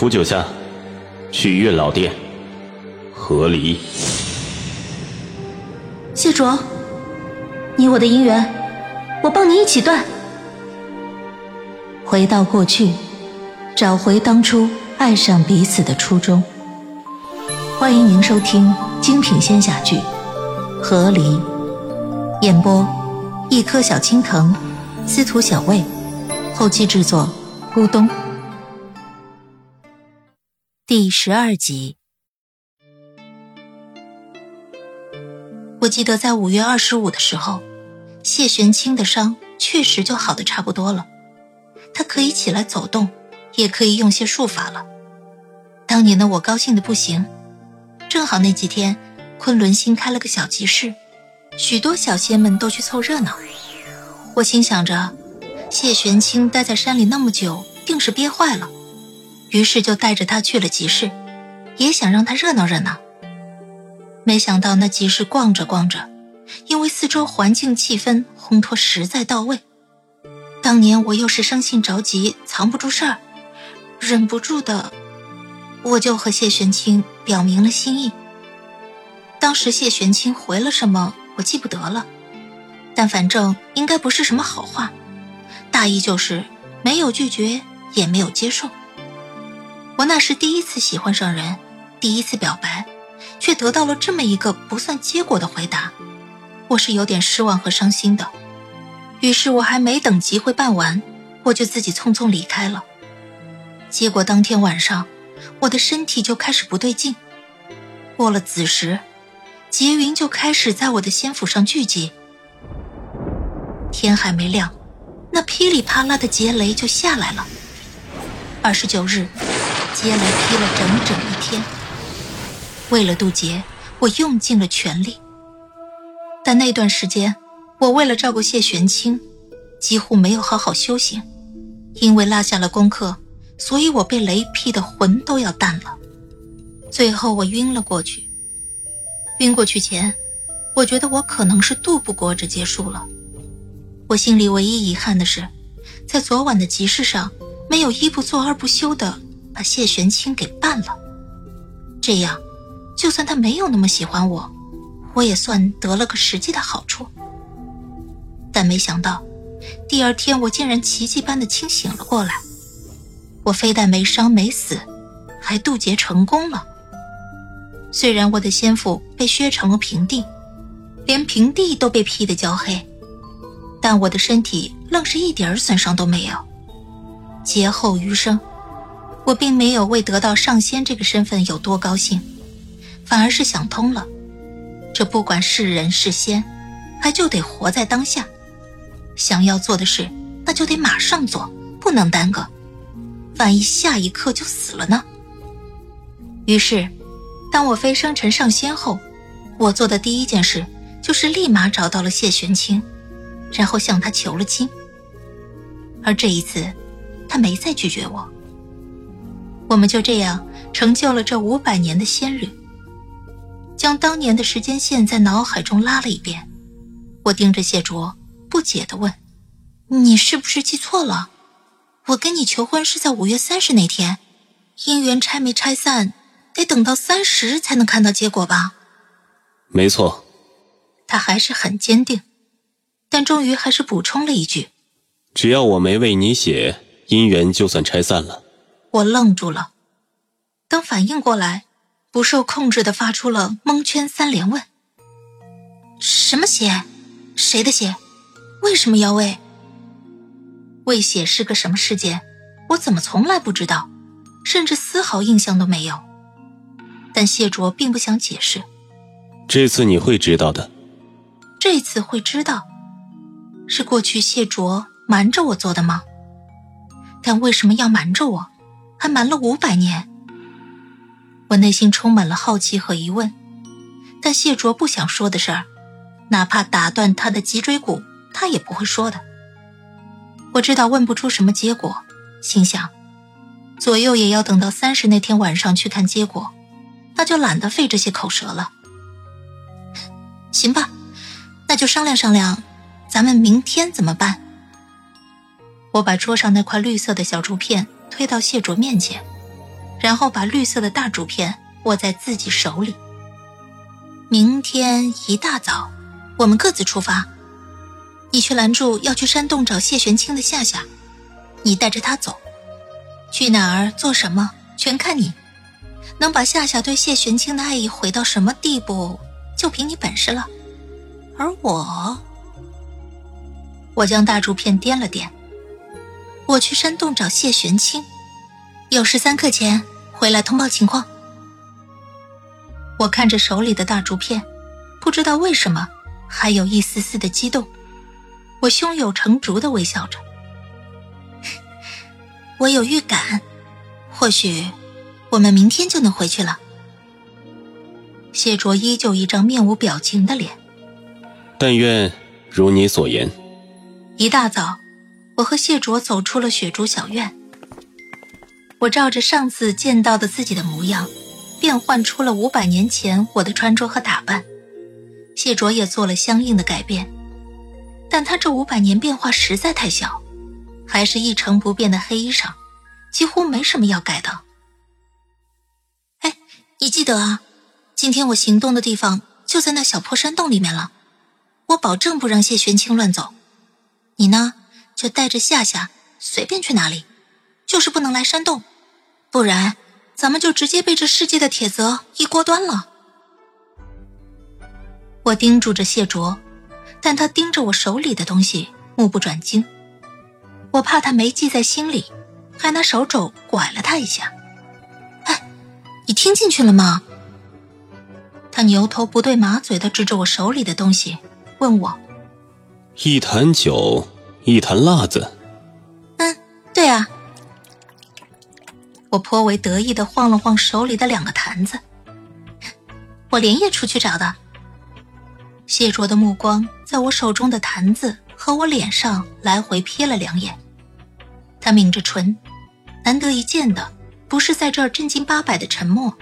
扶九下，去月老殿。和离。谢卓，你我的姻缘，我帮你一起断。回到过去，找回当初爱上彼此的初衷。欢迎您收听精品仙侠剧《和离》，演播：一颗小青藤，司徒小魏，后期制作：咕咚。第十二集。我记得在五月二十五的时候，谢玄清的伤确实就好的差不多了，他可以起来走动，也可以用些术法了。当年的我高兴的不行，正好那几天昆仑新开了个小集市，许多小仙们都去凑热闹。我心想着，谢玄清待在山里那么久，定是憋坏了，于是就带着他去了集市，也想让他热闹热闹。没想到那集市逛着逛着，因为四周环境气氛烘托实在到位，当年我又是生性着急，藏不住事儿，忍不住的，我就和谢玄清表明了心意。当时谢玄清回了什么，我记不得了，但反正应该不是什么好话，大意就是没有拒绝，也没有接受。我那是第一次喜欢上人，第一次表白。却得到了这么一个不算结果的回答，我是有点失望和伤心的。于是我还没等集会办完，我就自己匆匆离开了。结果当天晚上，我的身体就开始不对劲。过了子时，劫云就开始在我的仙府上聚集。天还没亮，那噼里啪啦的劫雷就下来了。二十九日，接雷劈了整整一天。为了渡劫，我用尽了全力。但那段时间，我为了照顾谢玄清，几乎没有好好修行。因为落下了功课，所以我被雷劈的魂都要淡了。最后我晕了过去。晕过去前，我觉得我可能是渡不过这劫数了。我心里唯一遗憾的是，在昨晚的集市上，没有一不做二不休的把谢玄清给办了。这样。就算他没有那么喜欢我，我也算得了个实际的好处。但没想到，第二天我竟然奇迹般的清醒了过来。我非但没伤没死，还渡劫成功了。虽然我的仙府被削成了平地，连平地都被劈得焦黑，但我的身体愣是一点损伤都没有。劫后余生，我并没有为得到上仙这个身份有多高兴。反而是想通了，这不管是人是仙，还就得活在当下。想要做的事，那就得马上做，不能耽搁。万一下一刻就死了呢？于是，当我飞升成上仙后，我做的第一件事就是立马找到了谢玄清，然后向他求了亲。而这一次，他没再拒绝我。我们就这样成就了这五百年的仙侣。将当年的时间线在脑海中拉了一遍，我盯着谢卓，不解地问：“你是不是记错了？我跟你求婚是在五月三十那天，姻缘拆没拆散，得等到三十才能看到结果吧？”“没错。”他还是很坚定，但终于还是补充了一句：“只要我没为你写，姻缘就算拆散了。”我愣住了，等反应过来。不受控制的发出了蒙圈三连问：“什么血？谁的血？为什么要喂？喂血是个什么事件？我怎么从来不知道，甚至丝毫印象都没有。”但谢卓并不想解释。这次你会知道的。这次会知道，是过去谢卓瞒着我做的吗？但为什么要瞒着我？还瞒了五百年？我内心充满了好奇和疑问，但谢卓不想说的事儿，哪怕打断他的脊椎骨，他也不会说的。我知道问不出什么结果，心想，左右也要等到三十那天晚上去看结果，那就懒得费这些口舌了。行吧，那就商量商量，咱们明天怎么办？我把桌上那块绿色的小竹片推到谢卓面前。然后把绿色的大竹片握在自己手里。明天一大早，我们各自出发。你去拦住要去山洞找谢玄清的夏夏，你带着他走，去哪儿做什么全看你。能把夏夏对谢玄清的爱意毁到什么地步，就凭你本事了。而我，我将大竹片掂了掂。我去山洞找谢玄清，有事三刻前回来通报情况。我看着手里的大竹片，不知道为什么还有一丝丝的激动。我胸有成竹的微笑着，我有预感，或许我们明天就能回去了。谢卓依旧一张面无表情的脸。但愿如你所言。一大早，我和谢卓走出了雪竹小院。我照着上次见到的自己的模样。变换出了五百年前我的穿着和打扮，谢卓也做了相应的改变，但他这五百年变化实在太小，还是一成不变的黑衣裳，几乎没什么要改的。哎，你记得啊，今天我行动的地方就在那小破山洞里面了，我保证不让谢玄清乱走。你呢，就带着夏夏随便去哪里，就是不能来山洞，不然。咱们就直接被这世界的铁则一锅端了。我叮嘱着谢卓，但他盯着我手里的东西，目不转睛。我怕他没记在心里，还拿手肘拐了他一下。哎，你听进去了吗？他牛头不对马嘴的指着我手里的东西，问我：“一坛酒，一坛辣子。”嗯，对啊。我颇为得意的晃了晃手里的两个坛子，我连夜出去找的。谢卓的目光在我手中的坛子和我脸上来回瞥了两眼，他抿着唇，难得一见的不是在这儿正经八百的沉默，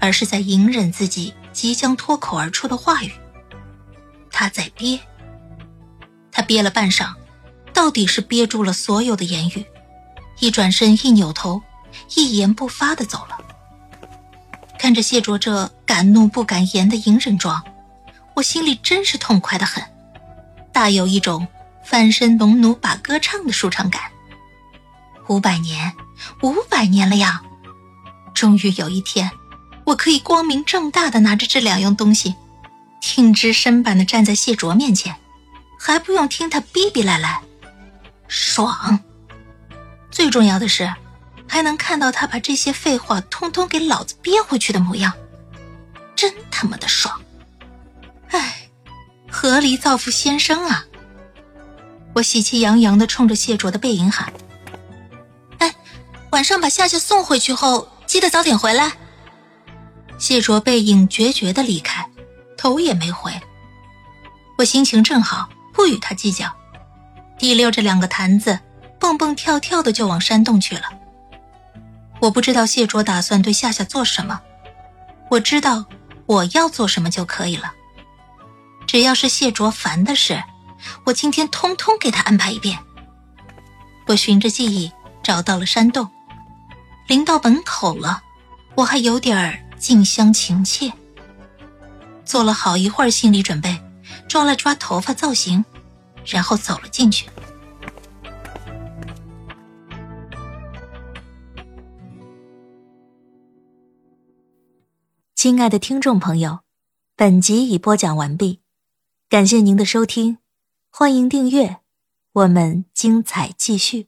而是在隐忍自己即将脱口而出的话语。他在憋，他憋了半晌，到底是憋住了所有的言语，一转身，一扭头。一言不发的走了。看着谢卓这敢怒不敢言的隐忍状，我心里真是痛快的很，大有一种翻身农奴把歌唱的舒畅感。五百年，五百年了呀！终于有一天，我可以光明正大的拿着这两样东西，挺直身板的站在谢卓面前，还不用听他逼逼赖赖，爽！最重要的是。还能看到他把这些废话通通给老子憋回去的模样，真他妈的爽！哎，合理造福先生啊！我喜气洋洋的冲着谢卓的背影喊：“哎，晚上把夏夏送回去后，记得早点回来。”谢卓背影决绝的离开，头也没回。我心情正好，不与他计较，提溜着两个坛子，蹦蹦跳跳的就往山洞去了。我不知道谢卓打算对夏夏做什么，我知道我要做什么就可以了。只要是谢卓烦的事，我今天通通给他安排一遍。我循着记忆找到了山洞，临到门口了，我还有点儿近乡情怯。做了好一会儿心理准备，抓了抓头发造型，然后走了进去。亲爱的听众朋友，本集已播讲完毕，感谢您的收听，欢迎订阅，我们精彩继续。